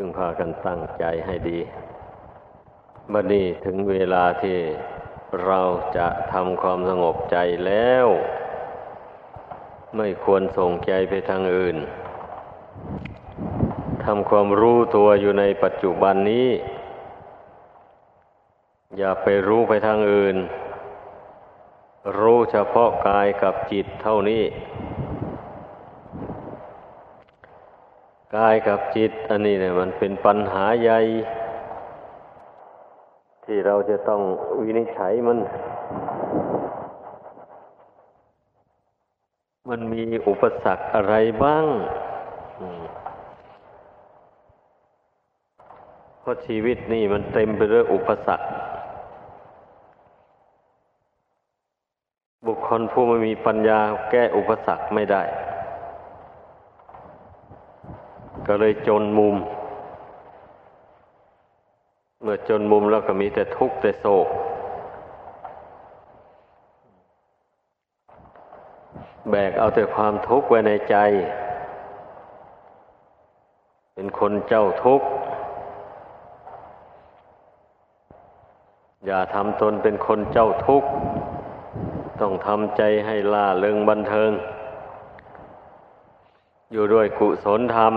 พึ่งพากันตั้งใจให้ดีบัดนี้ถึงเวลาที่เราจะทำความสงบใจแล้ว ไม่ควรส่งใจไปทางอื่นทำความรู้ตัวอยู่ในปัจจุบันนี้ อย่าไปรู้ไปทางอื่น รู้เฉพาะกายกับจิตเท่านี้ กายกับจิต อันนี้เนี่ยมันเป็นปัญหาใหญ่ที่เราจะต้องวินิจฉัยมัน มันมีอุปสรรคอะไรบ้างเพราะชีวิตนี่มันเต็มไปด้วยอุปสรรค บุคคลผู้ไม่มีปัญญาแก้อุปสรรคไม่ได้ ก็เลยจนมุม เมื่อจนมุมแล้วก็มีแต่ทุกข์แต่โศก แบกเอาแต่ความทุกข์ไว้ในใจ เป็นคนเจ้าทุกข์ อย่าทำตนเป็นคนเจ้าทุกข์ ต้องทำใจให้ล่าเริงบันเทิงอยู่ด้วยกุศลธรรม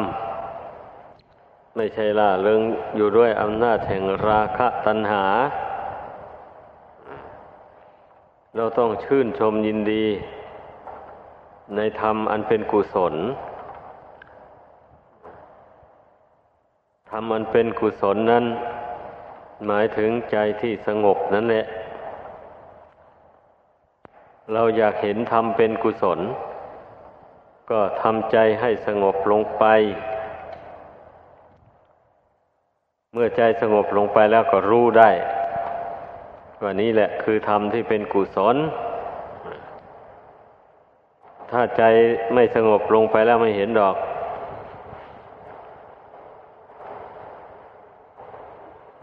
ไม่ใช่ล่าเริงอยู่ด้วยอำนาจแห่งราคะตัณหา เราต้องชื่นชมยินดี ในธรรมอันเป็นกุศลธรรมอันเป็นกุศลนั้น หมายถึงใจที่สงบนั่นแหละ เราอยากเห็นธรรมเป็นกุศล ก็ทำใจให้สงบลงไป เมื่อใจสงบลงไปแล้วก็รู้ได้ ว่านี้แหละคือธรรมที่เป็นกุศล ถ้าใจไม่สงบลงไปแล้วไม่เห็นดอก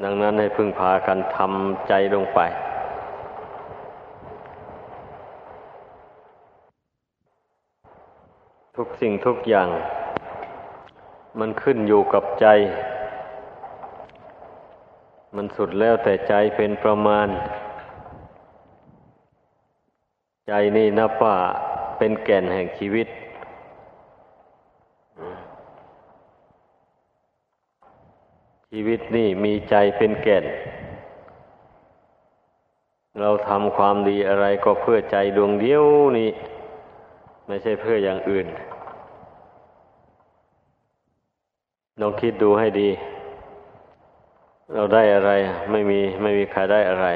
ดังนั้นให้พึ่งพากันทำใจลงไปทุกสิ่งทุกอย่าง มันขึ้นอยู่กับใจ มันสุดแล้วแต่ใจเป็นประมาณ ใจนี่นับว่าเป็นแก่นแห่งชีวิต ชีวิตนี่มีใจเป็นแก่น เราทำความดีอะไรก็เพื่อใจดวงเดียวนี่ไม่ใช่เพื่ออย่างอื่นลองคิดดูให้ดี เราได้อะไรไม่มีไม่มีใครได้อะไร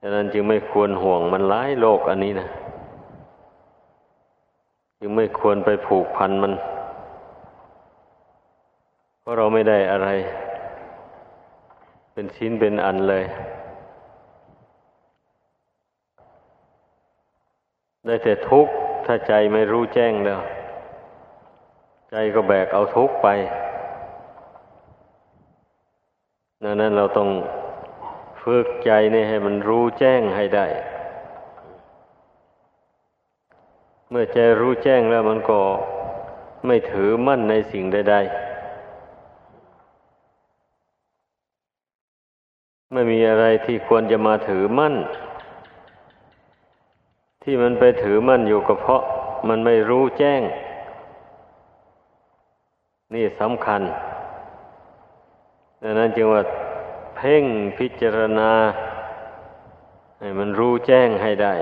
ดังนั้นจึงไม่ควรห่วงมันร้ายโลกอันนี้นะจึงไม่ควรไปผูกพันมัน เพราะเราไม่ได้อะไร เป็นชิ้นเป็นอันเลย ได้แต่ทุกข์ถ้าใจไม่รู้แจ้งแล้ว ใจก็แบกเอาทุกข์ไป ดังนั้นเราต้องฝึกใจนี่ให้มันรู้แจ้งให้ได้ เมื่อใจรู้แจ้งแล้วมันก็ไม่ถือมั่นในสิ่งใด ๆ ไม่มีอะไรที่ควรจะมาถือมั่น ที่มันไปถือมั่นอยู่ก็เพราะมันไม่รู้แจ้ง นี่สำคัญ ดังนั้นจึงว่าเพ่งพิจารณา ให้มันรู้แจ้งให้ได้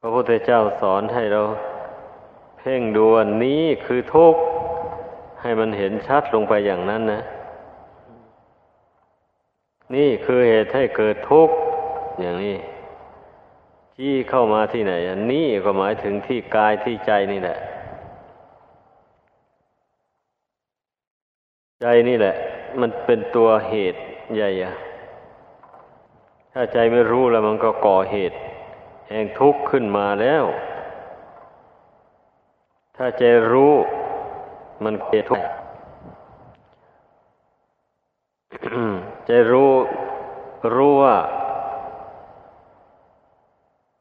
พระพุทธเจ้าสอนให้เรา เพ่งดูว่านี้คือทุกข์ให้มันเห็นชัดลงไปอย่างนั้นนะ นี่คือเหตุให้เกิดทุกข์อย่างนี้ที่เข้ามาที่ไหนอันนี้ก็หมายถึงที่กายที่ใจนี่แหละ ใจนี่แหละ มันเป็นตัวเหตุใหญ่อะถ้าใจไม่รู้แล้วมันก็ก่อเหตุ แห่งทุกข์ขึ้นมาแล้ว ถ้าใจรู้มันเกิดทุกข์ใจรู้รู้ว่า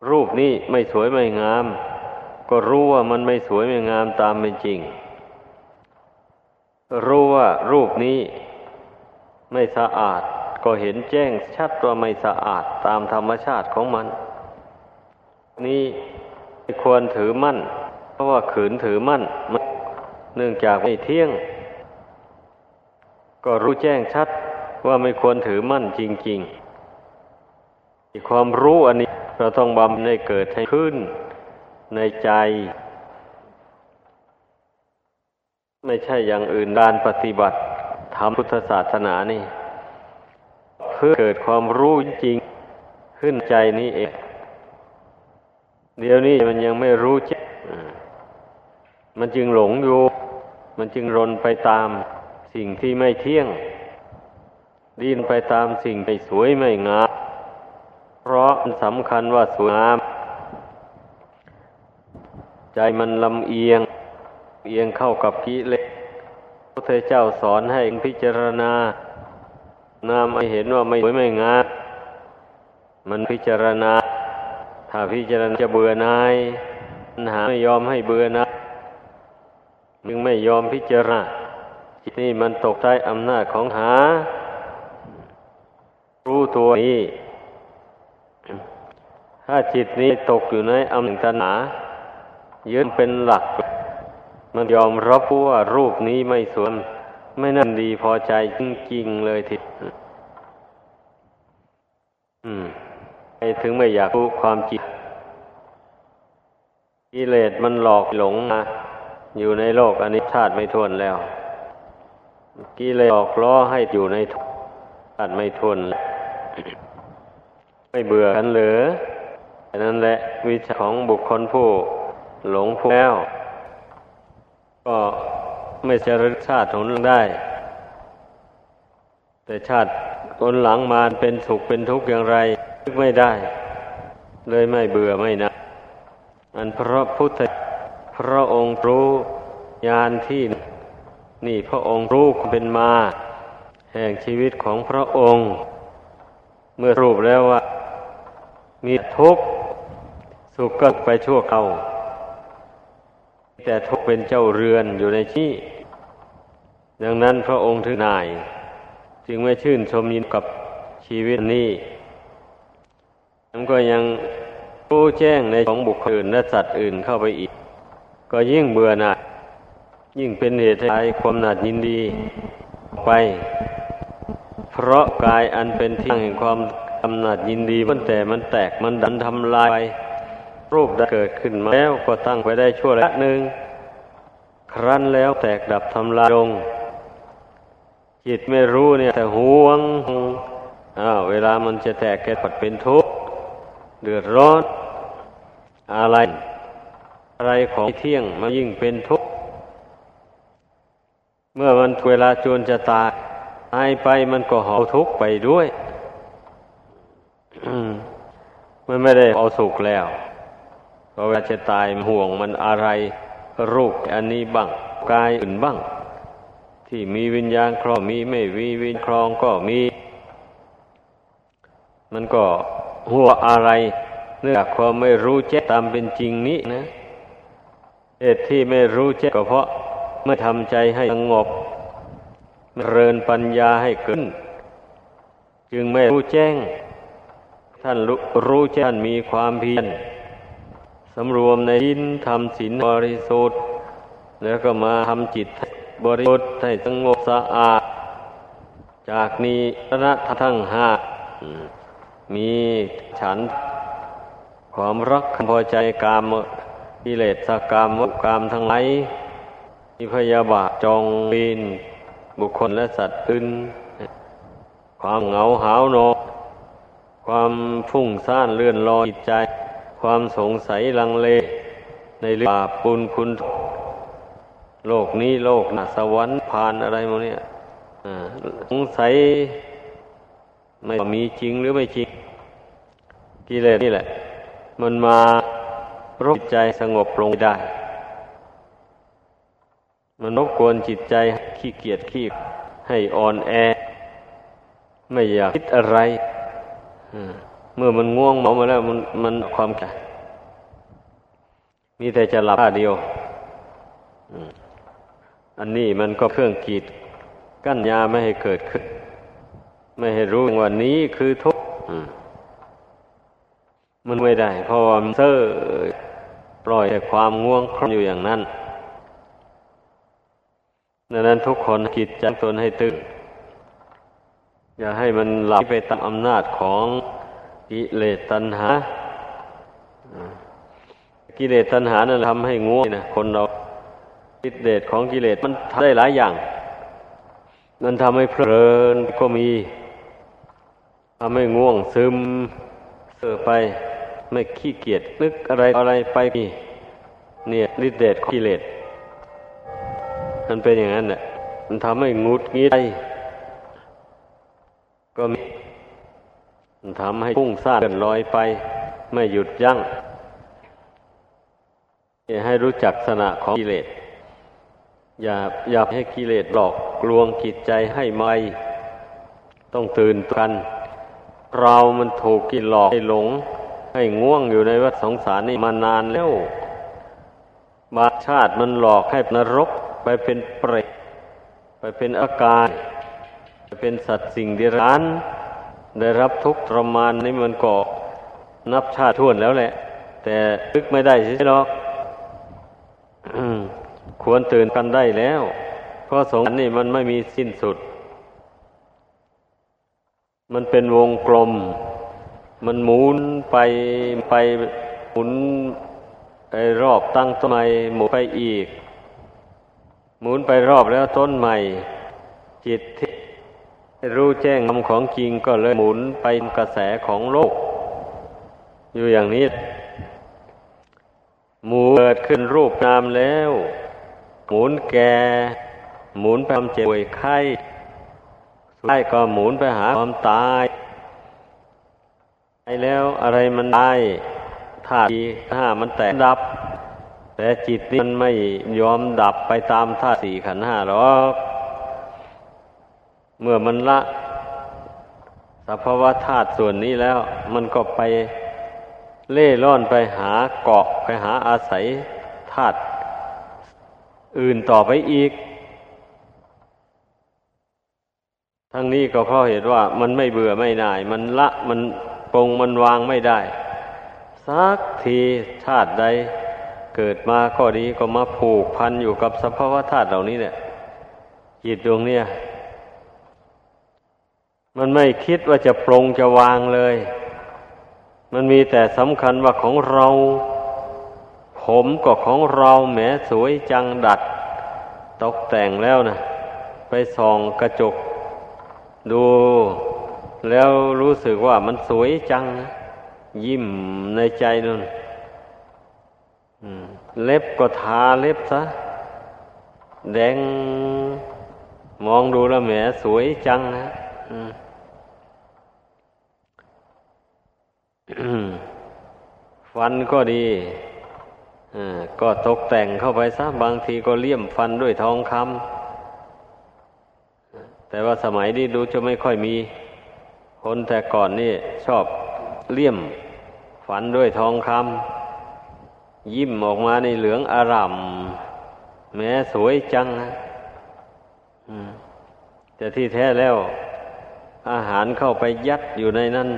รูปนี้ไม่สวยไม่งาม ก็รู้ว่ามันไม่สวยไม่งามตามเป็นจริง รู้ว่ารูปนี้ไม่สะอาด ก็เห็นแจ้งชัดว่าไม่สะอาดตามธรรมชาติของมัน นี่ควรถือมั่น เพราะว่าขืนถือมั่น เนื่องจากไม่เที่ยง ก็รู้แจ้งชัดว่าไม่ควรถือมั่นจริงๆความรู้อันนี้เราต้องบำให้เกิดให้ขึ้นในใจ ไม่ใช่อย่างอื่นดานปฏิบัติทำพุทธศาสนานี่ เพื่อเกิดความรู้จริงขึ้นใจนี้เอง เดี๋ยวนี้มันยังไม่รู้จริงมันจึงหลงอยู่ มันจึงรนไปตามสิ่งที่ไม่เที่ยง ดิ้นไปตามสิ่งไม่สวยไม่งาม เพราะมันสำคัญว่าสวยงาม ใจมันลำเอียง เอียงเข้ากับกิเลสพระเทเจ้าสอนให้พิจารณานามให้เห็นว่าไม่สวยไม่งามมันพิจารณา ถ้าพิจารณาจะเบื่อนายหาไม่ยอมให้เบื่อนะมึงไม่ยอมพิจารณาจิตนี่มันตกใต้อำนาจของหา รู้ตัวนี้ ถ้าจิตนี้ตกอยู่ในอำนาจตัณหายืนเป็นหลัก มันยอมรับว่ารูปนี้ไม่สวย ไม่นั่นดีพอใจจริงๆเลยทีอืมไปถึงไม่อยากรู้ความจริงกิเลสมันหลอกหลงมาอยู่ในโลกอันนี้ชาติไม่ทวนแล้วกิเลสหลอกล้อให้อยู่ในชาติไม่ทวนไม่เบื่อกันเหลือนั่นแหละวิชาของบุคคลผู้หลงผู้แล้ว ก็ไม่จะรึกชาติของได้ แต่ชาติคนหลังมาเป็นสุขเป็นทุกข์อย่างไรนึกไม่ได้ เลยไม่เบื่อไม่นะอันพระพุทธพระองค์รู้ญาณที่นี่พระองค์รู้เป็นมา แห่งชีวิตของพระองค์ เมื่อรูปแล้วว่า มีทุกข์สุขก็ไปชั่วเขา แต่ทุกเป็นเจ้าเรือนอยู่ในที่ ดังนั้นพระองค์ถึงนาย จึงไม่ชื่นชมยินกับชีวิตนี้มันก็ยังรู้แจ้งในของบุคคลอื่นและสัตว์อื่นเข้าไปอีก ก็ยิ่งเบื่อหน่ายยิ่งเป็นเหตุให้ความหนัดยินดีไป เพราะกายอันเป็นที่ตั้งแห่งความกำหนัดยินดีมันแต่มันแตกมันดันทำลายไป รูปได้เกิดขึ้นมาแล้วก็ตั้งไปได้ชั่วระยะหนึ่ง ครั้นแล้วแตกดับทำลายลง จิตไม่รู้เนี่ย แต่ห่วงอ้าวเวลามันจะแตกแกปัดเป็นทุกข์เดือดร้อน อะไร อะไรของเที่ยงมายิ่งเป็นทุกข์เมื่อมันเวลาจวนจะตายตายไปมันก็หอทุกข์ไปด้วยมันไม่ได้เอาสุขแล้ว พอเวลาจะตายห่วงมันอะไรรูปอันนี้บ้างกายอื่นบ้าง ที่มีวิญญาณครองมีไม่มีวิญครองก็มี มันก็หัวอะไรเนื่องจากความไม่รู้แจ้งตามเป็นจริงนี้นะเหตุที่ไม่รู้แจ้งก็เพราะเมื่อทำใจให้สงบเริญปัญญาให้เกิดจึงไม่รู้แจ้ง ท่านรู้แจ้งมีความเพียร สำรวมในดินทำศีลบริสุทธิ์ แล้วก็มาทำจิตบริสุทธิ์ให้สงบสะอาด จากนี้พระทั้งห้ามีฉันความรักพอใจกามกิเลสกามวกามทั้งหลายมีพยาบาทจองปีนบุคคลและสัตว์อื่นความเหงาหาวโนความฟุ้งซ่านเลื่อนลอยจิตใจ ความสงสัยลังเล ในเรื่องบาปปุญคุณ โลกนี้โลกนาสวรรค์ผ่านอะไรโมเนี่ยสงสัยไม่มีจริงหรือไม่จริง กิเลสนี่แหละ มันมารบใจสงบลงได้ มันรบกวนจิตใจขี้เกียจขี้ให้อ่อนแอ ไม่อยากคิดอะไร เมื่อมันง่วงเมามาแล้วมันมันความแก่มีแต่จะหลับท่าเดียวอันนี้มันก็เครื่องกีด กั้นยาไม่ให้เกิดขึ้น ไม่ให้รู้ว่านี้คือทุกข์มันไม่ได้ เพราะว่ามันเซ่อปล่อยให้ความง่วงคลอนอยู่อย่างนั้นดังนั้นทุกคนกิจจังตนให้ตื่นอย่าให้มันหลับไปตามอำนาจของ กิเลสตัณหา กิเลสตัณหานั้นทำให้ง่วงนะคนเรากิเลสของกิเลสมันทำได้หลายอย่าง มันทำให้เพลินก็มีทำให้ง่วงซึมเสื่อไป ไม่ขี้เกียจนึกอะไรอะไรไปมีเนี่ยฤทธิเดชกิเลสมันเป็นอย่างนั้นแหละมันทำให้งุดงี้ใจก็มี ทำให้พุ่งซ่านเกินลอยไป ไม่หยุดยัง้งให้รู้จักสนะของกิเลส อย่าอย่าให้กิเลสหลอกลวงจิตใจให้ไม่ต้องตื่นกัน เรามันถูกกินหลอกให้หลง ให้ง่วงอยู่ในวัฏสงสารนี่มานานแล้ว บาชาติมันหลอกให้นรกไปเป็นเปรตไปเป็นอากาศ ไปเป็นสัตว์สิ่งเดรัจฉาน ได้รับทุกข์ทรมานนี่มันก็นับชาติท่วนแล้วแหละ แต่ลึกไม่ได้ใช่หรอกควรตื่นกันได้แล้ว เพราะสงสารนี่มันไม่มีสิ้นสุด มันเป็นวงกลม มันหมุนไปไปหมุนไอรอบตั้งต้นไม้หมุนไปอีก หมุนไปรอบแล้วต้นใหม่ จิตที่ รู้แจ้งคำของจริงก็เลยหมุนไปกระแสของโลก อยู่อย่างนี้ หมุนเกิดขึ้นรูปนามแล้ว หมุนแก่หมุนไปความเจ็บป่วยไข้สุดท้ายก็หมุนไปหาความตายไปแล้วอะไรมันตายธาตุห้ามันแตกดับ แต่จิตนี่มันไม่ยอมดับไปตามธาตุสี่ขันห้าหรอก เมื่อมันละสภาวะธาตุส่วนนี้แล้ว มันก็ไปเล่ร่อนไปหาเกาะไปหาอาศัยธาตุอื่นต่อไปอีก ทั้งนี้ก็เพราะเหตุว่ามันไม่เบื่อไม่น่าย มันละมันปรงมันวางไม่ได้สักทีชาติใด เกิดมาก็ดีก็มาผูกพันอยู่กับสภาวะธาตุเหล่านี้เนี่ยจิตดวงเนี่ย มันไม่คิดว่าจะปรงจะวางเลย มันมีแต่สำคัญว่าของเรา ผมก็ของเราแหมสวยจังดัด ตกแต่งแล้วนะไปส่องกระจก ดู แล้วรู้สึกว่ามันสวยจังนะยิ้มในใจนั่นเล็บก็ทาเล็บซะ แดง มองดูแล้วแหมสวยจังนะ ฟันก็ดีก็ตกแต่งเข้าไปซะบางทีก็เลี่ยมฟันด้วยทองคำแต่ว่าสมัยนี้ดูจะไม่ค่อยมี คนแต่ก่อนนี่ชอบเลี่ยมฟันด้วยทองคำยิ้มออกมาในเหลืองอารามแม้สวยจังนะแต่ที่แท้แล้ว อาหารเข้าไปยัดอยู่ในนั้น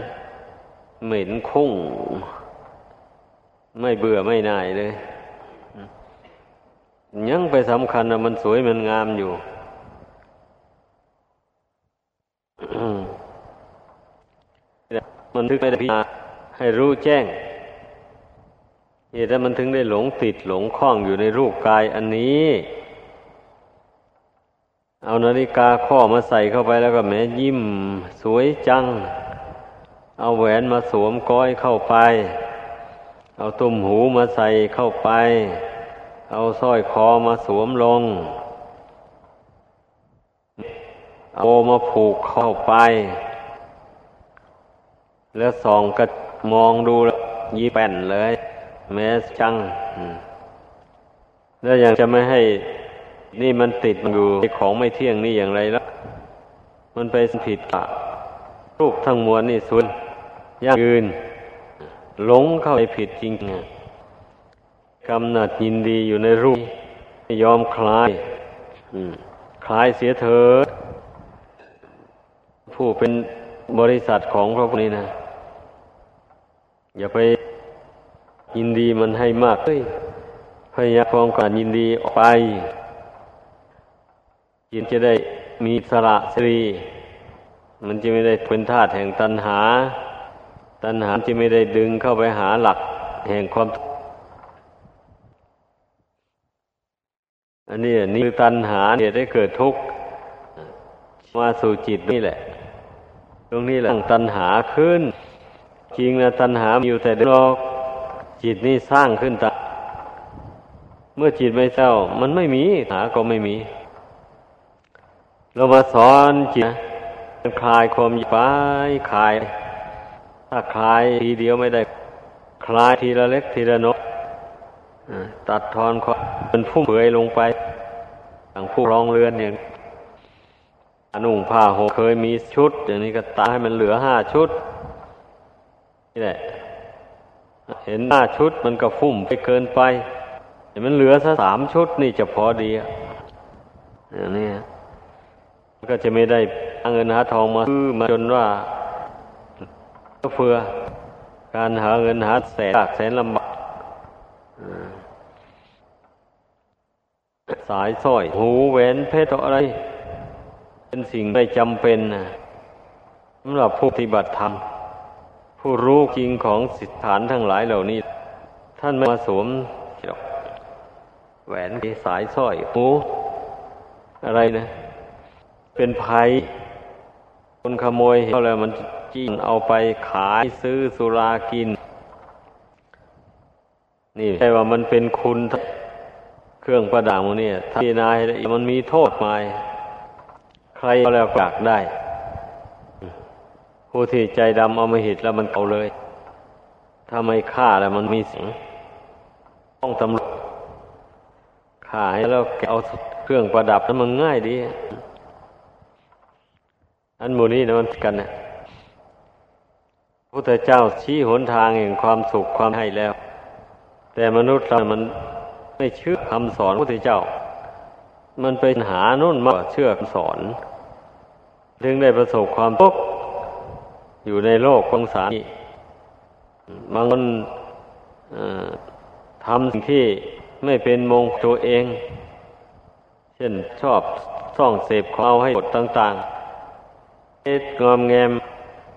เหม็นคุ้ง ไม่เบื่อไม่น่ายเลย ยังไปสำคัญว่ามันสวยมันงามอยู่มันทึกไม่ได้พิจารณาให้รู้แจ้งเหตุนั้นมันถึงได้หลงติดหลงคล้องอยู่ในรูปกายอันนี้ เอานาฬิกาข้อมาใส่เข้าไปแล้วก็แม้ยิ้มสวยจัง เอาแหวนมาสวมก้อยเข้าไป เอาตุ่มหูมาใส่เข้าไป เอาสร้อยคอมาสวมลง เอามาผูกเข้าไป แล้วส่องก็มองดูยีแป่นเลย แม้จัง แล้วยังจะไม่ให้ นี่มันติดอยู่ของไม่เที่ยงนี่อย่างไรแล้วมันไปผิดกะรูปทั้งมวลนี่ส่วนยากยืน หลงเข้าไปผิดจริงกำหนัดยินดีอยู่ในรูปยอมคลายคลายเสียเถิดผู้เป็นบริษัทของพระพุทธนี้นะ อย่าไปยินดีมันให้มากเลยพยายามความการยินดีออกไป จิตจะได้มีสระสรี มันจะไม่ได้เป็นธาตุแห่งตัณหา ตัณหาจะไม่ได้ดึงเข้าไปหาหลักแห่งความ อันนี้นี่คือตัณหาเนี่ยได้เกิดทุกข์มาสู่จิตนี่แหละ ตรงนี้แหละตัณหาขึ้น จริงนะตัณหาอยู่แต่เดิมจิตนี่สร้างขึ้นตาเมื่อจิตไม่เจ้า มันไม่มีหาก็ไม่มี เรามาสอนจิตคลายความยไปคลาย ถ้าคลายทีเดียวไม่ได้ คลายทีละเล็กทีละน้อยตัดทอนความเป็นผู้เปื่อยลงไปทางผู้รองเรือนอย่างอนุ่งผ้าห่มเคยมีชุด อย่างนี้ก็ตาให้มันเหลือห้าชุด นี่แหละ เห็นห้าชุดมันก็ฟุ่มไปเกินไปแต่มันเหลือสักสามชุดนี่จะพอดี อย่างนี้ ก็จะไม่ได้เงินหาทองมาซื้อมาจนว่าเฟือการหาเงินหาแสนแสนลำบากสายสร้อย หูแหวนเพชรอะไร เป็นสิ่งไม่จำเป็นสำหรับผู้ปฏิบัติธรรม ผู้รู้จริงของสิทธานทั้งหลายเหล่านี้ ท่านไม่มาสวมแหวนสายสร้อยหูอะไรนะ เป็นภัย คนขโมยเห็นแล้วมันจี้เอาไปขายซื้อสุรากิน นี่ใช่ว่ามันเป็นคุณเครื่องประดับมันเนี่ยที่นายมันมีโทษมาย ใครก็แล้วอยากได้ ผู้ที่ใจดำเอามาหิตแล้วมันเอาเลย ถ้าไม่ฆ่าแล้วมันมีสิงต้องตำรวจขายแล้วเอาเครื่องประดับนั้นมันง่ายดี อันมูนี้นะมันกันนะพุทธเจ้าชี้หนทางแห่งความสุขความให้แล้ว แต่มนุษย์เรามันไม่เชื่อคำสอนพุทธเจ้า มันเป็นหานุ่นมากเชื่อคำสอน ถึงได้ประสบความทุกข์อยู่ในโลกสงสารบางคนทำสิ่งที่ไม่เป็นมงตัวเอง เช่นชอบส่องเสพของเอาให้บทต่าง ๆ เอ็ดงอมแงม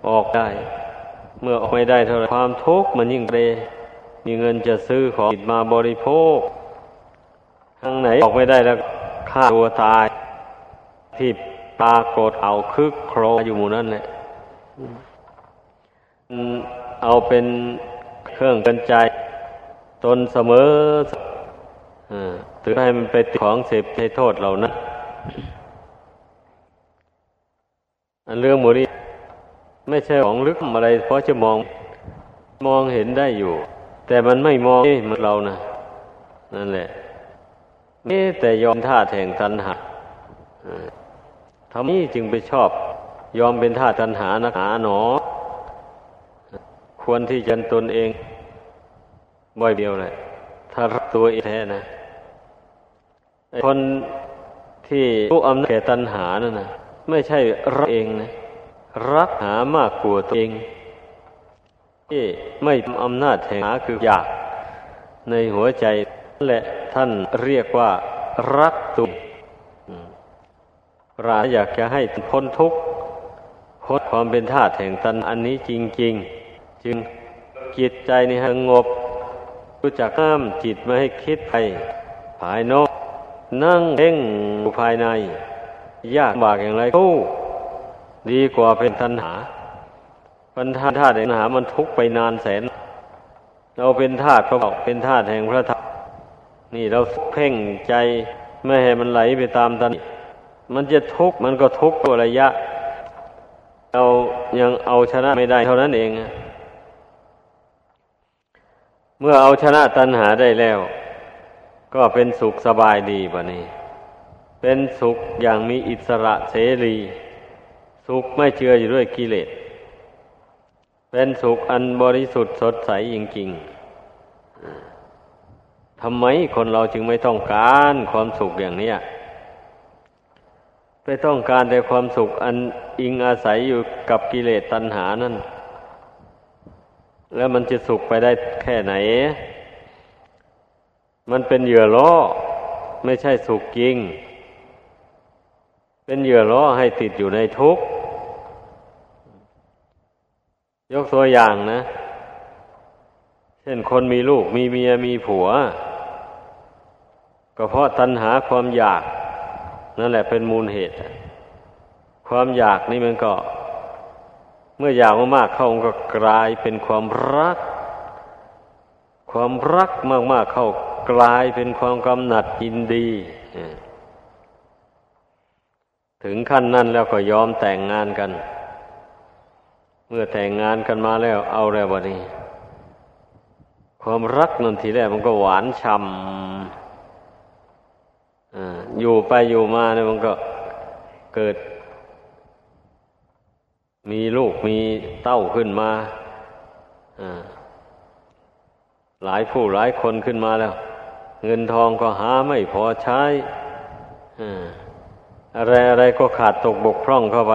ออกได้ เมื่อออกไม่ได้เท่าไรความทุกข์มันยิ่งเรมีเงินจะซื้อของติดมาบริโภค ทางไหนออกไม่ได้แล้วฆ่าตัวตาย ที่ปรากฏเอาคึกโครอยู่หมู่นั้นเลยเอาเป็นเครื่องกันใจ ตนเสมอถือให้มันไปติดของเสพในโทษเหล่านั้น อันเรื่องหมูนี้ไม่ใช่ของลึกอะไรเพราะจะมองมองเห็นได้อยู่ แต่มันไม่มองมือนเรานะนั่นแหละนี่แต่ยอมท่าแห่งตัณหาทำนี้จึงไปชอบ ยอมเป็นท่าตัณหานักหาหนอ ควรที่จะตนเอง บ่อยเดียวเลยถ้ารักตัวเองแท้นะคนที่รู้อำนาจแก่ตัณหานั่นนะ ไม่ใช่รักเองนะ รักหามากกว่าตัวเองที่ไม่อำนาจแห่งหาคืออยาก ในหัวใจและท่านเรียกว่า รักตุราอยากจะให้พ้นทุกข์พ้นความเป็นธาตุแห่งตันอันนี้จริง ๆ จึงจิตใจในี่สงบรู้จักห้ามจิตไม่ให้คิดไปภายนอก นั่งเพ่งอยู่ภายใน ยากบากอย่างไรกู้ดีกว่าเป็นตัณหาปัญหาธาตุแห่งหามันทุกไปนานแสน เราเป็นธาตุเขาบอกเป็นธาตุแห่งพระธรรมนี่เราเพ่งใจไม่ให้มันไหลไปตามตันมันจะทุกข์มันก็ทุกข์ตัวระยะ เรายังเอาชนะไม่ได้เท่านั้นเอง เมื่อเอาชนะตัณหาได้แล้ว ก็เป็นสุขสบายดีบะนี้ เป็นสุขอย่างมีอิสระเสรี สุขไม่เชื่ออยู่ด้วยกิเลส เป็นสุขอันบริสุทธิ์สดใสจริงๆทำไมคนเราจึงไม่ต้องการความสุขอย่างนี้ไปต้องการแต่ความสุขอันอิงอาศัยอยู่กับกิเลสตัณหานั่น แล้วมันจะสุขไปได้แค่ไหน มันเป็นเหยื่อล่อ ไม่ใช่สุขจริง เป็นเหยื่อล่อให้ติดอยู่ในทุกข์ ยกตัวอย่างนะ เช่นคนมีลูกมีเมียมีผัว ก็เพราะตัณหาความอยาก นั่นแหละเป็นมูลเหตุ ความอยากนี่มันก็ เมื่ออยากมากๆเข้ามันก็กลายเป็นความรัก ความรักมากๆเข้ากลายเป็นความกำหนัดยินดี ถึงขั้นนั้นแล้วก็ยอมแต่งงานกัน เมื่อแต่งงานกันมาแล้วเอาแล้วบัดนี้ ความรักนั่นทีแรกมันก็หวานฉ่ำอยู่ไปอยู่มาเนี่ยมันก็เกิด มีลูกมีเต้าขึ้นมาหลายผู้หลายคนขึ้นมาแล้ว เงินทองก็หาไม่พอใช้อ อะไรอะไรก็ขาดตกบกพร่องเข้าไป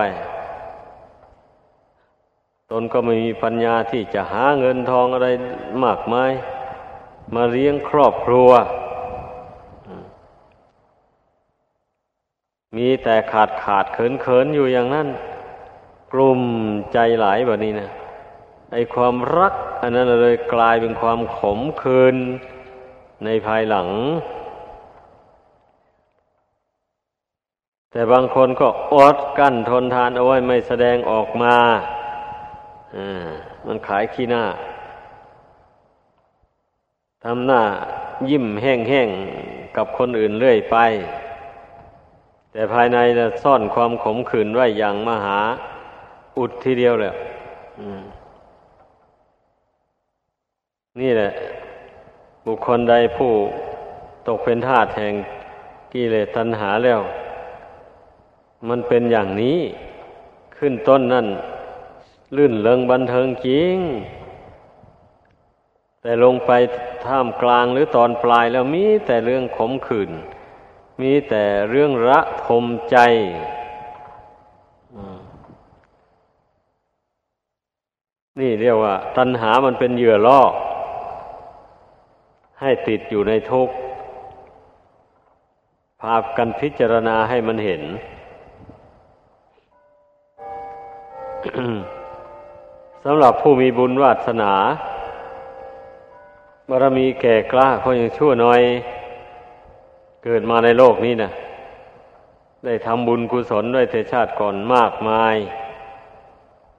ตนก็ไม่มีปัญญาที่จะหาเงินทองอะไรมากมาย มาเลี้ยงครอบครัว มีแต่ขาดขาดเขินเขินอยู่อย่างนั้น กลุ่มใจหลายแบบนี้นะไอความรัก อันนั้นเลยกลายเป็นความขมขื่นในภายหลัง แต่บางคนก็อดกั้นทนทานเอาไว้ไม่แสดงออกมาอ่ามันขายขี้หน้าทำหน้ายิ้มแห้งๆกับคนอื่นเรื่อยไป แต่ภายในจะซ่อนความขมขื่นไว้อย่างมหาอุดทีเดียวเลยนี่แหละ บุคคลใดผู้ตกเป็นทาสแห่งกิเลสตัณหาแล้ว มันเป็นอย่างนี้ ขึ้นต้นนั่นลื่นเลิงบันเทิงจริง แต่ลงไปท่ามกลางหรือตอนปลายแล้วมีแต่เรื่องขมขื่น มีแต่เรื่องระทมใจนี่เรียกว่า ตัณหามันเป็นเหยื่อล่อ ให้ติดอยู่ในทุกข์พากันพิจารณาให้มันเห็น สำหรับผู้มีบุญวาสนาบารมีแก่กล้าเขายังชั่วน้อย เกิดมาในโลกนี้นะได้ทำบุญกุศลด้วยเทชาติก่อนมากมาย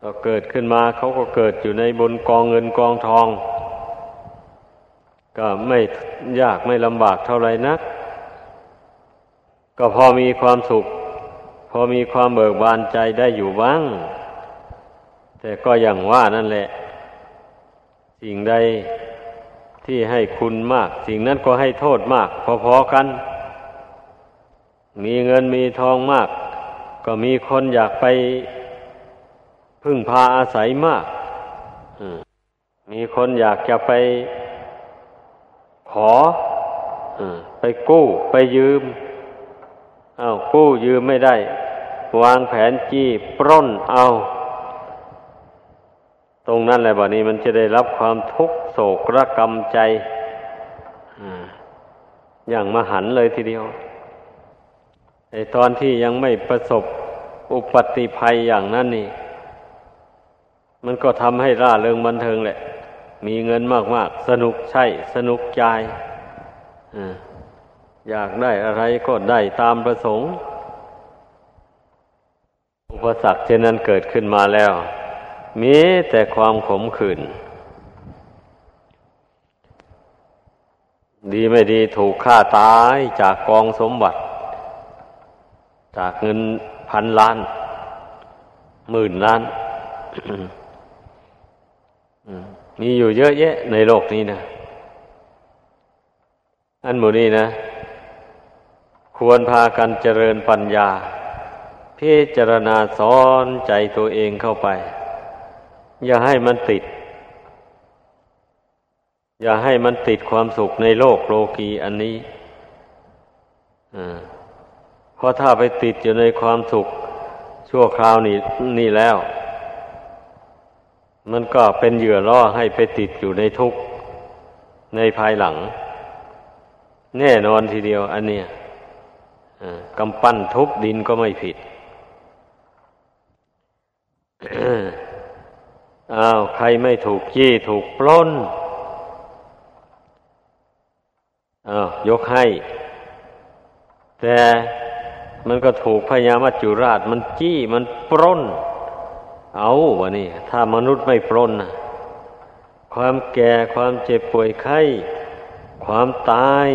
ก็เกิดขึ้นมาเขาก็เกิดอยู่ในบนกองเงินกองทอง ก็ไม่ยากไม่ลำบากเท่าไรนัก ก็พอมีความสุข พอมีความเบิกบานใจได้อยู่บ้าง แต่ก็อย่างว่านั่นแหละ สิ่งใดที่ให้คุณมาก สิ่งนั้นก็ให้โทษมาก พอๆกัน มีเงินมีทองมาก ก็มีคนอยากไปพึ่งพาอาศัยมากมีคนอยากจะไปขอไปกู้ไปยืมเอากู้ยืมไม่ได้ วางแผนจี้ปล้นเอา ตรงนั้นแหละบัดนี้มันจะได้รับความทุกข์โศกระกรรมใจอย่างมหันเลยทีเดียวไอตอนที่ยังไม่ประสบอุปติภัยอย่างนั้นนี่ มันก็ทำให้ร่าเริงบันเทิงแหละ มีเงินมาก ๆ สนุกใช่ สนุกใจอยากได้อะไรก็ได้ตามประสงค์ อุปสรรคเช่นนั้นเกิดขึ้นมาแล้ว มีแต่ความขมขื่นดีไม่ดีถูกฆ่าตายจากกองสมบัติ จากเงินพันล้าน หมื่นล้าน มีอยู่เยอะแยะในโลกนี้นะ อันหมูนี้นะ ควรพากันเจริญปัญญา พิจารณาสอนใจตัวเองเข้าไป อย่าให้มันติด อย่าให้มันติดความสุขในโลกโลกีอันนี้เพราะถ้าไปติดอยู่ในความสุขชั่วคราวนี้นี่แล้ว มันก็เป็นเหยื่อล่อให้ไปติดอยู่ในทุกข์ในภายหลัง แน่นอนทีเดียว อันเนี้ยกำปั้นทุบดินก็ไม่ผิด อ้าวใครไม่ถูกจี้ถูกปล้นอ้าวยกให้ แต่มันก็ถูกพญามัจจุราช มันจี้มันปล้น เอาวะนี่ ถ้ามนุษย์ไม่ปล้นนะความแก่ความเจ็บป่วยไข้ ความตาย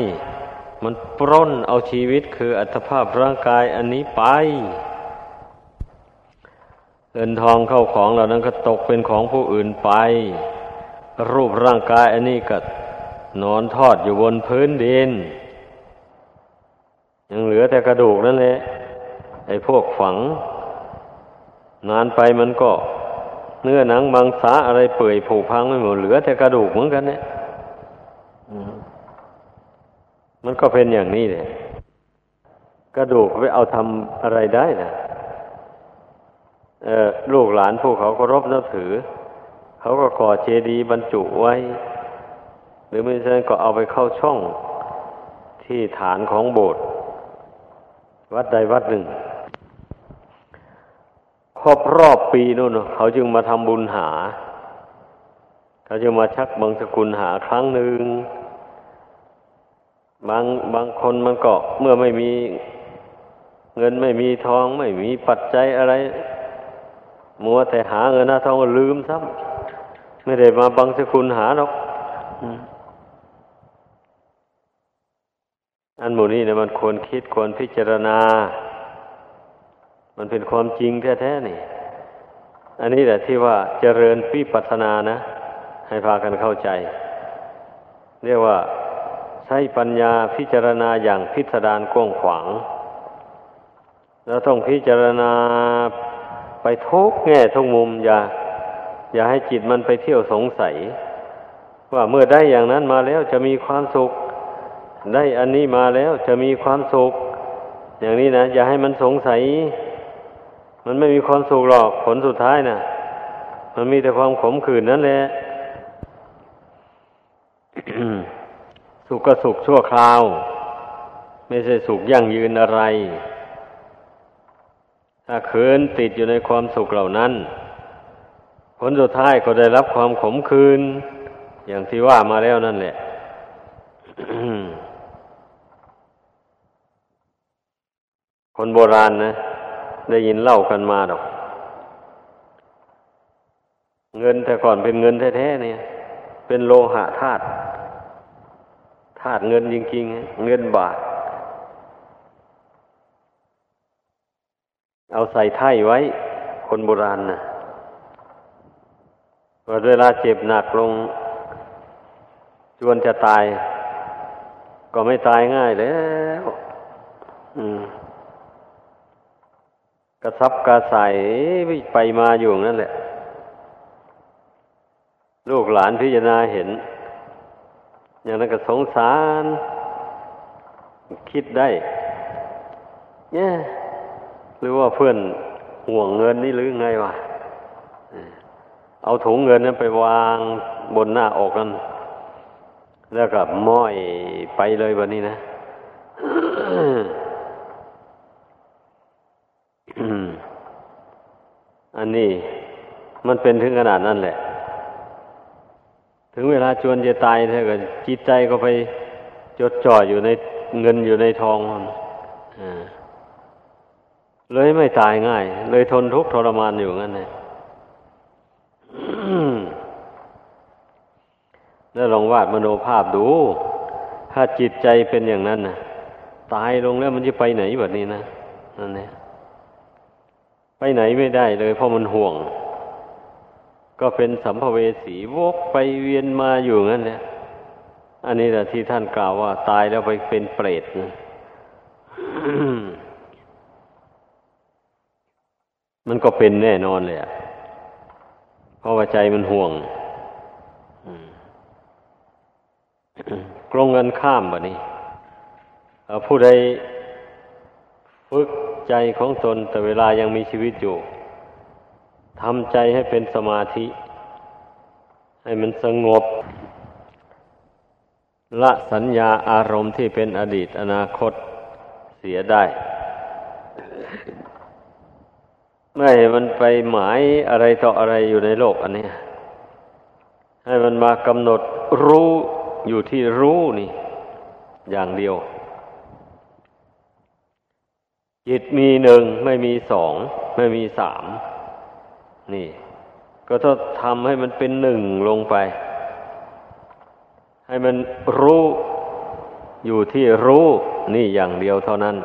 มันปล้นเอาชีวิตคืออัตภาพร่างกายอันนี้ไป เงินทองเข้าของเหล่านั้นก็ตกเป็นของผู้อื่นไป รูปร่างกายอันนี้ก็นอนทอดอยู่บนพื้นดิน ยังเหลือแต่กระดูกนั่นแหละไอ้พวกฝัง นานไปมันก็ เนื้อหนังบางสาอะไรเปื่อยผุพังไม่หมดเหลือแต่กระดูกเหมือนกันเนี่ยมันก็เป็นอย่างนี้เลยกระดูกไปเอาทำอะไรได้นะ ลูกหลานผู้เขาก็รบนับถือ เขาก็ก่อเจดีย์บรรจุไว้ หรือไม่ใช่ก็เอาไปเข้าช่องที่ฐานของโบสถ์วัดใดวัดหนึ่ง ครบรอบปีนู่นเขาจึงมาทำบุญหา เขาจึงมาชักบางสกุลหาครั้งหนึ่งบางบางคนมันก็เมื่อไม่มีเงินไม่มีทองไม่มีปัจจัยอะไร มัวแต่หาเงินหน้าทองลืมซ้ำไม่ได้มาบังสกุลหาหรอกอันหมู่นี้เนี่ยมันควรคิดควรพิจารณา มันเป็นความจริงแท้ๆนี่ อันนี้แหละที่ว่าเจริญพิปัฒนานะ ให้พากันเข้าใจ เรียกว่าใช้ปัญญาพิจารณาอย่างพิสดารกว้างขวาง แล้วต้องพิจารณา ไปทุกแง่ทุกมุมอย่า อย่าให้จิตมันไปเที่ยวสงสัย ว่าเมื่อได้อย่างนั้นมาแล้วจะมีความสุข ได้อันนี้มาแล้วจะมีความสุข อย่างนี้นะอย่าให้มันสงสัย มันไม่มีความสุขหรอกผลสุดท้ายนะ่ะ มันมีแต่ความขมขื่นนั่นแหละสุขก็สุขชั่วคราว ไม่ใช่สุขยั่งยืนอะไร ถ้าคืนติดอยู่ในความสุขเหล่านั้น ผลสุดท้ายก็ได้รับความขมขื่นอย่างที่ว่ามาแล้วนั่นแหละคนโบราณนะ ได้ยินเล่ากันมาดอก เงินแต่ก่อนเป็นเงินแท้ๆเนี่ย เป็นโลหะธาตุธาตุเงินจริงๆ เงินบาท เอาใส่ไถ่ไว้ คนโบราณนะเวลาเจ็บหนักลง จวนจะตาย ก็ไม่ตายง่ายแล้วกระซับกระใสไปมาอยู่นั่นแหละ ลูกหลานพิจารณาเห็น อย่างนั้นก็สงสาร คิดได้ เนี่ย หรือว่าเพื่อนห่วงเงินนี่หรือไงวะเอาถุงเงินนั้นไปวางบนหน้าอกกันแล้วก็ม้อยไปเลยวันนี้นะอันนี้มันเป็นถึงขนาดนั้นแหละ ถึงเวลาจวนจะตายเธอก็จิตใจก็ไปจดจ่ออยู่ในเงินอยู่ในทองอ่า เลยไม่ตายง่าย เลยทนทุกข์ทรมานอยู่งั้นเลยแล้วลองวาดมโนภาพดู ถ้าจิตใจเป็นอย่างนั้นนะตายลงแล้วมันจะไปไหนแบบนี้นะนั่นเนี่ยไปไหนไม่ได้เลย เพราะมันห่วง ก็เป็นสัมภเวสีวกไปเวียนมาอยู่งั้นเนี่ยอันนี้แหละที่ท่านกล่าวว่า ตายแล้วไปเป็นเปรตนะ มันก็เป็นแน่นอนเลยอะเพราะว่าใจมันห่วงกลงกันข้ามแบบนี้ผู้ใดฝึกใจของตนแต่เวลายังมีชีวิตอยู่ทำใจให้เป็นสมาธิ ให้มันสงบ ละสัญญาอารมณ์ที่เป็นอดีตอนาคตเสียได้ ไม่ให้มันไปหมายอะไรต่ออะไรอยู่ในโลกอันนี้ให้มันมากำหนดรู้อยู่ที่รู้นี่ อย่างเดียว จิตมีหนึ่งไม่มีสอง ไม่มีสาม นี่ ก็ต้องทำให้มันเป็นหนึ่งลงไป ให้มันรู้อยู่ที่รู้นี่อย่างเดียวเท่านั้น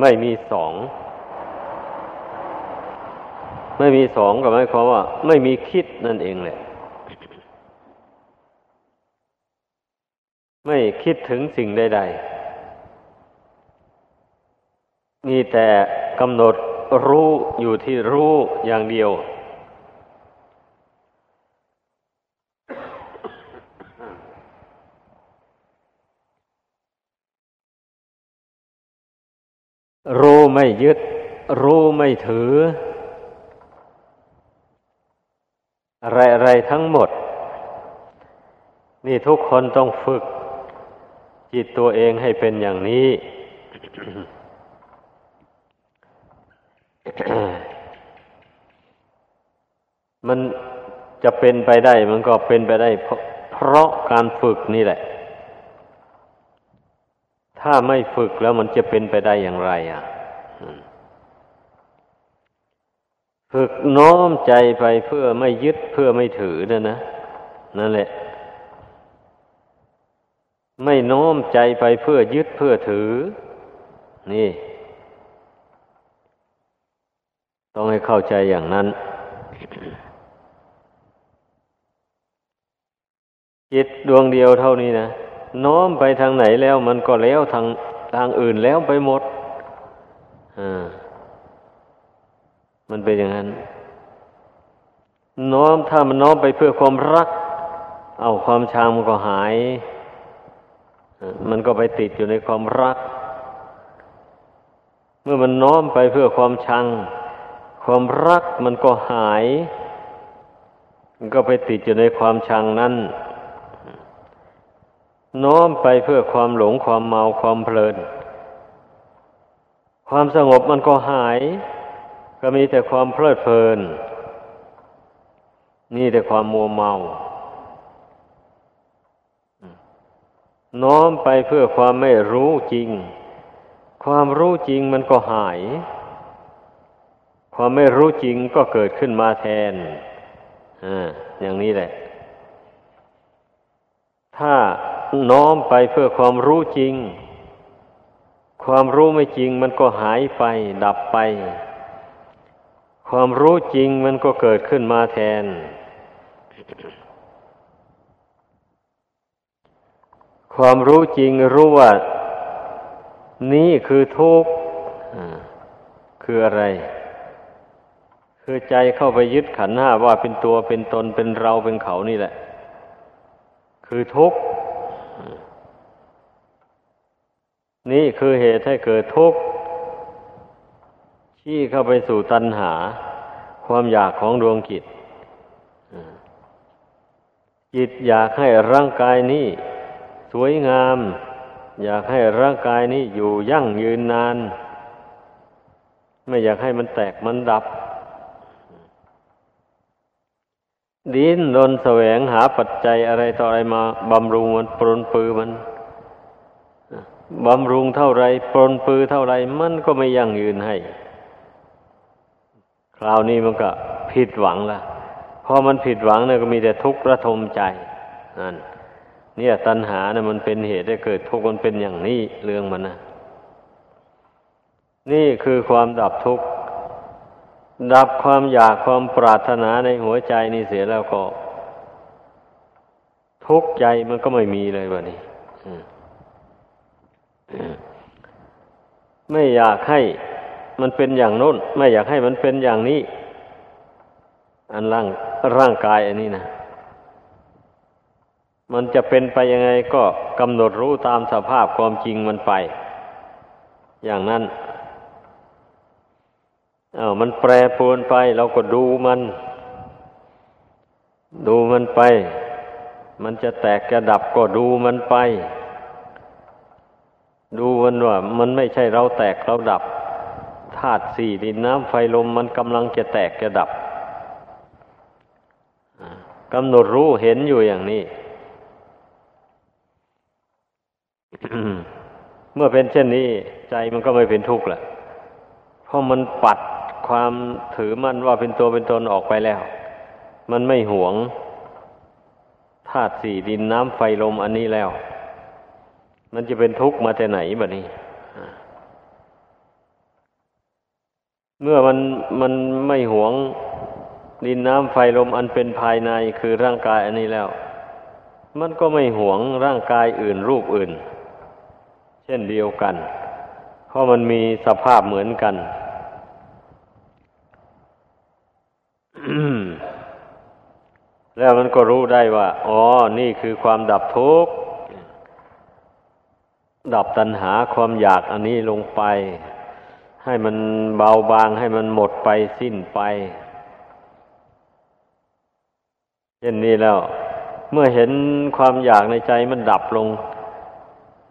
ไม่มีสอง ไม่มีสองก็หมายความว่า ไม่มีคิดนั่นเองแหละ ไม่คิดถึงสิ่งใด ๆ มีแต่กำหนดรู้อยู่ที่รู้อย่างเดียวรู้ ไม่ยึด รู้ไม่ถือ อะไรอะไรทั้งหมด นี่ทุกคนต้องฝึก จิตตัวเองให้เป็นอย่างนี้มันจะเป็นไปได้ มันก็เป็นไปได้ เพราะการฝึกนี่แหละ ถ้าไม่ฝึกแล้วมันจะเป็นไปได้อย่างไร อะ ฝึกโน้มใจไปเพื่อไม่ยึดเพื่อไม่ถือนะนะ นั่นแหละ ไม่โน้มใจไปเพื่อยึดเพื่อถือ นี่ ต้องให้เข้าใจอย่างนั้น จิตดวงเดียวเท่านี้นะน้อมไปทางไหนแล้วมันก็แล้วทางทางอื่นแล้วไปหมด มันเป็นอย่างนั้น น้อมถ้ามันน้อมไปเพื่อความรัก เอาความชังมันก็หาย มันก็ไปติดอยู่ในความรัก เมื่อมันน้อมไปเพื่อความชัง ความรักมันก็หาย มันก็ไปติดอยู่ในความชังนั้นน้อมไปเพื่อความหลงความเมาความเพลิน ความสงบมันก็หาย ก็มีแต่ความเพลิดเพลิน นี่แต่ความมัวเมา น้อมไปเพื่อความไม่รู้จริง ความรู้จริงมันก็หาย ความไม่รู้จริงก็เกิดขึ้นมาแทนอ่าอย่างนี้แหละ ถ้าน้อมไปเพื่อความรู้จริง ความรู้ไม่จริงมันก็หายไป ดับไป ความรู้จริงมันก็เกิดขึ้นมาแทน ความรู้จริงรู้ว่า นี่คือทุกข์คืออะไร คือใจเข้าไปยึดขันห้าว่าเป็นตัวเป็นตนเป็นเราเป็นเขานี่แหละ คือทุกข์ นี่คือเหตุให้เกิดทุกข์ชี้เข้าไปสู่ตัณหา ความอยากของดวงจิตจิตอยากให้ร่างกายนี้สวยงาม อยากให้ร่างกายนี้อยู่ยั่งยืนนาน ไม่อยากให้มันแตกมันดับ ดินรนแสวงหาปัจจัยอะไรต่ออะไรมาบำรุงมันปรนปือมัน บำรุงเท่าไรปรนปือเท่าไรมันก็ไม่ยั่งยืนให้ คราวนี้มันก็ผิดหวังละพอมันผิดหวังเนี่ยก็มีแต่ทุกข์ระทมใจนั่นเนี่ยตัณหาเนี่ยมันเป็นเหตุให้เกิดทุกข์มันเป็นอย่างนี้เรื่องมันนะนี่คือความดับทุกข์ดับความอยากความปรารถนาในหัวใจนี่เสียแล้วก็ ทุกข์ใจมันก็ไม่มีเลยวะนี่ ไม่อยากให้มันเป็นอย่างโน้น ไม่อยากให้มันเป็นอย่างนี้ อันร่างร่างกายอันนี้นะมันจะเป็นไปยังไงก็กำหนดรู้ตามสภาพความจริงมันไป อย่างนั้นอา้าวมันแปรปรวนไปเราก็ดูมัน ดูมันไป มันจะแตกจะดับก็ดูมันไป ดูมันว่า มันไม่ใช่เราแตกเราดับธาตุสี่ดินน้ำไฟลมมันกำลังจะแตกจะดับกำหนดรู้เห็นอยู่อย่างนี้ เมื่อเป็นเช่นนี้ ใจมันก็ไม่เป็นทุกข์แหละเพราะมันปัดความถือมั่นว่าเป็นตัวเป็นตนออกไปแล้ว มันไม่หวงธาตุสี่ดินน้ำไฟลมอันนี้แล้ว มันจะเป็นทุกข์มาแต่ไหนบะนี้เมื่อมันมันไม่หวงดินน้ำไฟลมอันเป็นภายในคือร่างกายอันนี้แล้ว มันก็ไม่หวงร่างกายอื่นรูปอื่น เช่นเดียวกัน เพราะมันมีสภาพเหมือนกันแล้วมันก็รู้ได้ว่า อ๋อ นี่คือความดับทุกข์ ดับตัณหาความอยากอันนี้ลงไป ให้มันเบาบางให้มันหมดไปสิ้นไปเช่นนี้แล้ว เมื่อเห็นความอยากในใจมันดับลง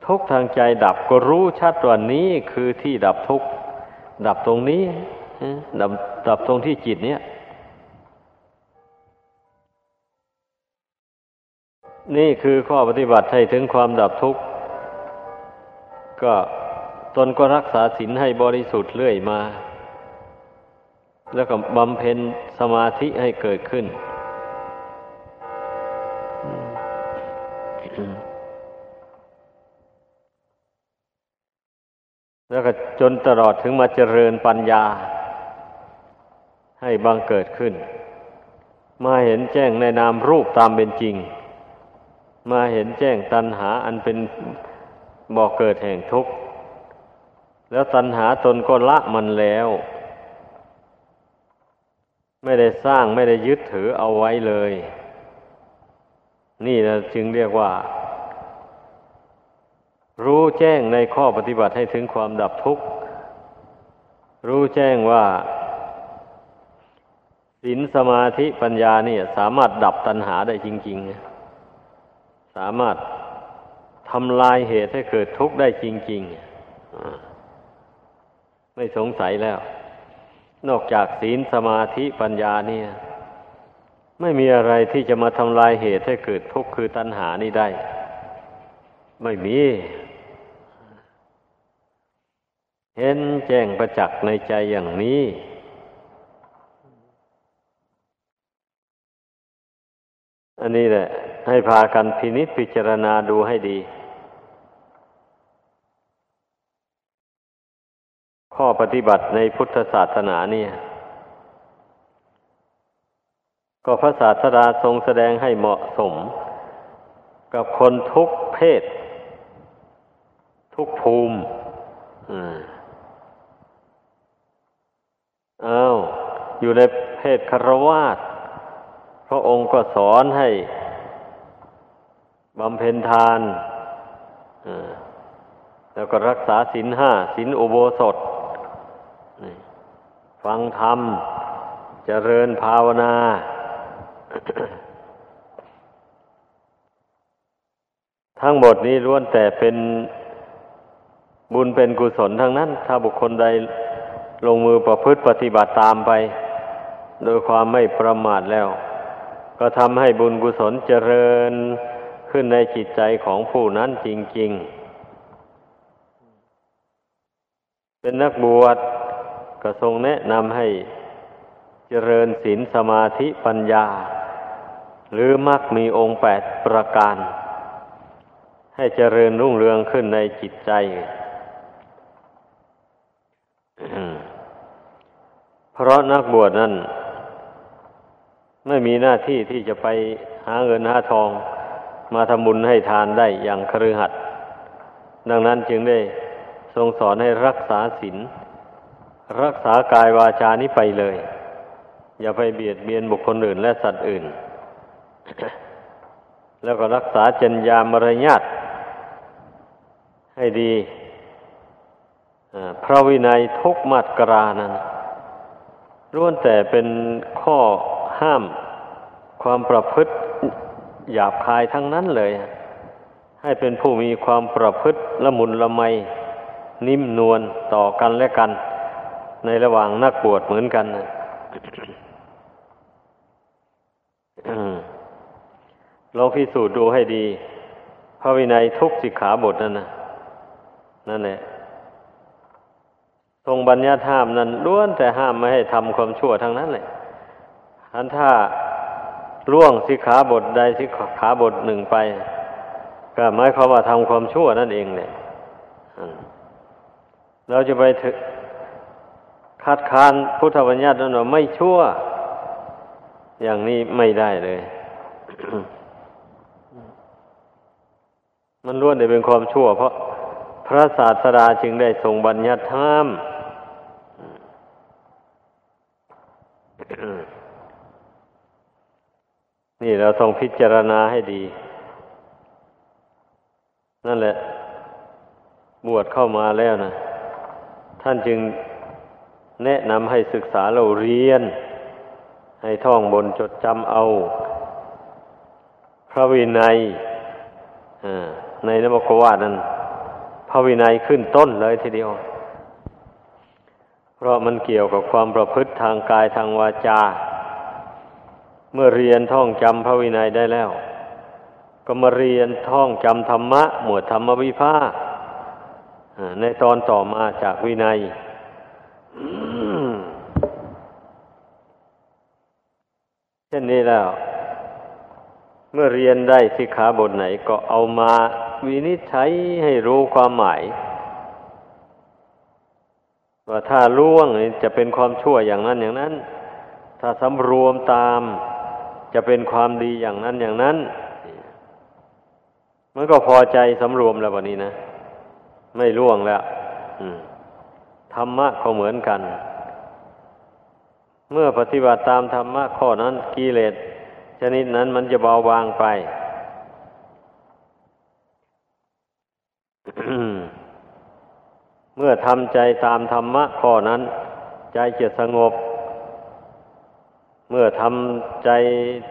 ทุกทางใจดับก็รู้ชัดว่านี้คือที่ดับทุกดับตรงนี้ดับดับตรงที่จิตเนี้ยนี่คือข้อปฏิบัติให้ถึงความดับทุกข์ ก็ตนก็รักษาศีลให้บริสุทธิ์เรื่อยมา แล้วก็บำเพ็ญสมาธิให้เกิดขึ้น แล้วก็จนตลอดถึงมาเจริญปัญญา ให้บังเกิดขึ้น มาเห็นแจ้งในนามรูปตามเป็นจริง มาเห็นแจ้งตัณหาอันเป็น บอกเกิดแห่งทุกข์ แล้วตัณหาตนก็ละมันแล้ว ไม่ได้สร้างไม่ได้ยึดถือเอาไว้เลย นี่นะจึงเรียกว่า รู้แจ้งในข้อปฏิบัติให้ถึงความดับทุกข์ รู้แจ้งว่าศีลสมาธิปัญญาเนี่ย สามารถดับตัณหาได้จริง ๆ สามารถ ทำลายเหตุให้เกิดทุกข์ได้จริงๆไม่สงสัยแล้ว นอกจากศีลสมาธิปัญญาเนี่ย ไม่มีอะไรที่จะมาทำลายเหตุให้เกิดทุกข์คือตัณหานี่ได้ ไม่มี เห็นแจ้งประจักษ์ในใจอย่างนี้อันนี้แหละ ให้พากันพินิจพิจารณาดูให้ดี ข้อปฏิบัติในพุทธศาสนาเนี่ย ก็พระศาสดาทรงแสดงให้เหมาะสม กับคนทุกเพศ ทุกภูมิอ้าวอยู่ในเพศคารวาสพระองค์ก็สอนให้บำเพ็ญทานแล้วก็รักษาศีลห้าศีลอุโบสถ ฟังธรรมเจริญภาวนา ทั้งหมดนี้ล้วนแต่เป็นบุญเป็นกุศลทั้งนั้น ถ้าบุคคลใดลงมือประพฤติปฏิบัติตามไป โดยความไม่ประมาทแล้ว ก็ทำให้บุญกุศลเจริญขึ้นในจิตใจของผู้นั้นจริง ๆ เป็นนักบวช ก็ทรงแนะนำให้เจริญศีลสมาธิปัญญา หรือมักมีองค์แปดประการ ให้เจริญรุ่งเรืองขึ้นในจิตใจ เพราะนักบวชนั้น ไม่มีหน้าที่ที่จะไปหาเงินหาทอง มาทำบุญให้ทานได้อย่างครือหัดดังนั้นจึงได้ทรงสอนให้รักษาศีล รักษากายวาจานี้ไปเลย อย่าไปเบียดเบียนบุคคลอื่นและสัตว์อื่น แล้วก็รักษาจัญญามารยาทให้ดีพระวินัยทุกมาตรานั้นล้วนแต่เป็นข้อห้าม ความประพฤติหยาบคายทั้งนั้นเลย ให้เป็นผู้มีความประพฤติละมุนละไม นิ่มนวลต่อกันและกัน ในระหว่างนักบวชเหมือนกันลองพิสูจน์ดูให้ดี พระวินัยทุกสิกขาบทนั่นนะนั่นแหละทรงบัญญัติห้ามนั้นล้วนแต่ห้ามไม่ให้ทำความชั่วทั้งนั้นเลยอันถ้าล่วงสิกขาบทใดสิกขาบทหนึ่งไป ก็หมายความว่าทำความชั่วนั่นเองเนี่ยเราจะไป คัดค้านพุทธบัญญัตินั้นว่าไม่ชั่ว อย่างนี้ไม่ได้เลย มันล้วนแต่เป็นความชั่ว เพราะพระศาสดาจึงได้ทรงบัญญัติห้ามนี่เราต้องพิจารณาให้ดี นั่นแหละ บวชเข้ามาแล้วนะ ท่านจึง แนะนำให้ศึกษาเราเรียน ให้ท่องบนจดจำเอา พระวินัยในนบกวาดนั้น พระวินัยขึ้นต้นเลยทีเดียว เพราะมันเกี่ยวกับความประพฤติทางกายทางวาจา เมื่อเรียนท่องจำพระวินัยได้แล้ว ก็มาเรียนท่องจำธรรมะ หมวดธรรมวิภาคในตอนต่อมาจากวินัย เช่นนี้แล้ว เมื่อเรียนได้สิกขาบทไหนก็เอามาวินิจฉัยให้รู้ความหมาย ว่าถ้าล่วงจะเป็นความชั่วอย่างนั้นอย่างนั้น ถ้าสำรวมตามจะเป็นความดีอย่างนั้นอย่างนั้น มันก็พอใจสำรวมแล้ววันนี้นะ ไม่ล่วงแล้วธรรมะก็เหมือนกัน เมื่อปฏิบัติตามธรรมะข้อนั้นกิเลสชนิดนั้นมันจะเบาบางไป เมื่อทำใจตามธรรมะข้อนั้น ใจจะสงบ เมื่อทำใจ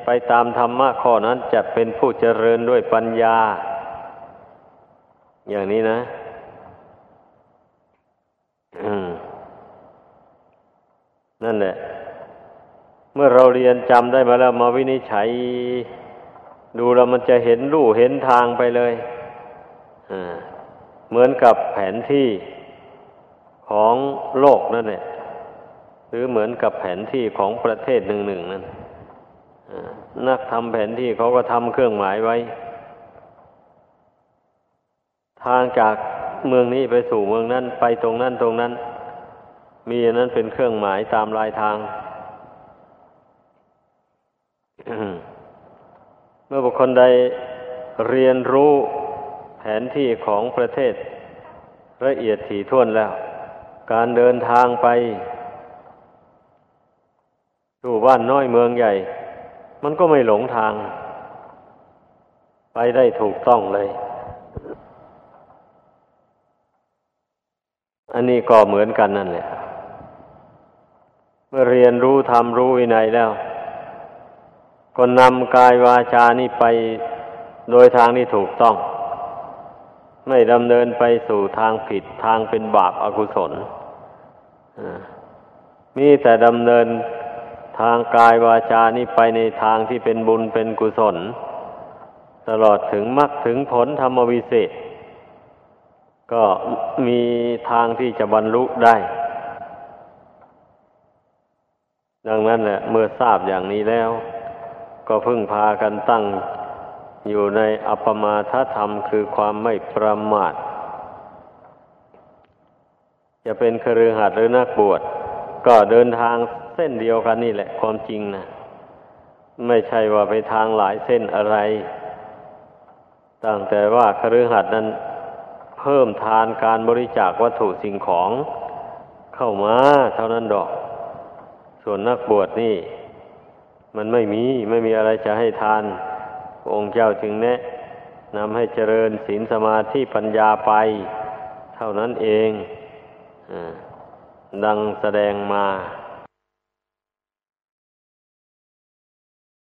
ไปตามธรรมะข้อนั้นจะเป็นผู้เจริญด้วยปัญญา อย่างนี้นะนั่นแหละ เมื่อเราเรียนจำได้มาแล้วมาวินิจฉัย ดูแล้วมันจะเห็นรูเห็นทางไปเลยเหมือนกับแผนที่ของโลกนั่นแหละหรือเหมือนกับแผนที่ของประเทศหนึ่งหนึ่งนั้นนักทำแผนที่เขาก็ทำเครื่องหมายไว้ ทางจากเมืองนี้ไปสู่เมืองนั้น ไปตรงนั้นตรงนั้น มีอันนั้นเป็นเครื่องหมายตามลายทาง เมื่อบุคคลใดเรียนรู้แผนที่ของประเทศละเอียดถี่ถ้วนแล้ว การเดินทางไปสู่บ้านน้อยเมืองใหญ่ มันก็ไม่หลงทาง ไปได้ถูกต้องเลย อันนี้ก็เหมือนกันนั่นแหละ เมื่อเรียนรู้ทำรู้วินัยแล้ว ก็นำกายวาจานี่ไปโดยทางที่ถูกต้อง ไม่ดำเนินไปสู่ทางผิดทางเป็นบาปอากุศลมีแต่ดำเนินทางกายวาจานี่ไปในทางที่เป็นบุญเป็นกุศล ตลอดถึงมรรคถึงผลธรรมวิเศษ ก็มีทางที่จะบรรลุได้ ดังนั้นแหละเมื่อทราบอย่างนี้แล้ว ก็พึ่งพากันตั้งอยู่ในอัปมาทธรรมคือความไม่ประมาท จะเป็นครือขัดหรือนักบวชก็เดินทางเส้นเดียวกันนี่แหละความจริงนะไม่ใช่ว่าไปทางหลายเส้นอะไรตั้งแต่ว่าคฤหัสถ์นั้น เพิ่มทานการบริจาควัตถุสิ่งของเข้ามาเท่านั้นดอก ส่วนนักบวชนี่ มันไม่มีไม่มีอะไรจะให้ทาน องค์เจ้าจึงแนะนำให้เจริญศีลสมาธิปัญญาไป เท่านั้นเองอดังแสดงมา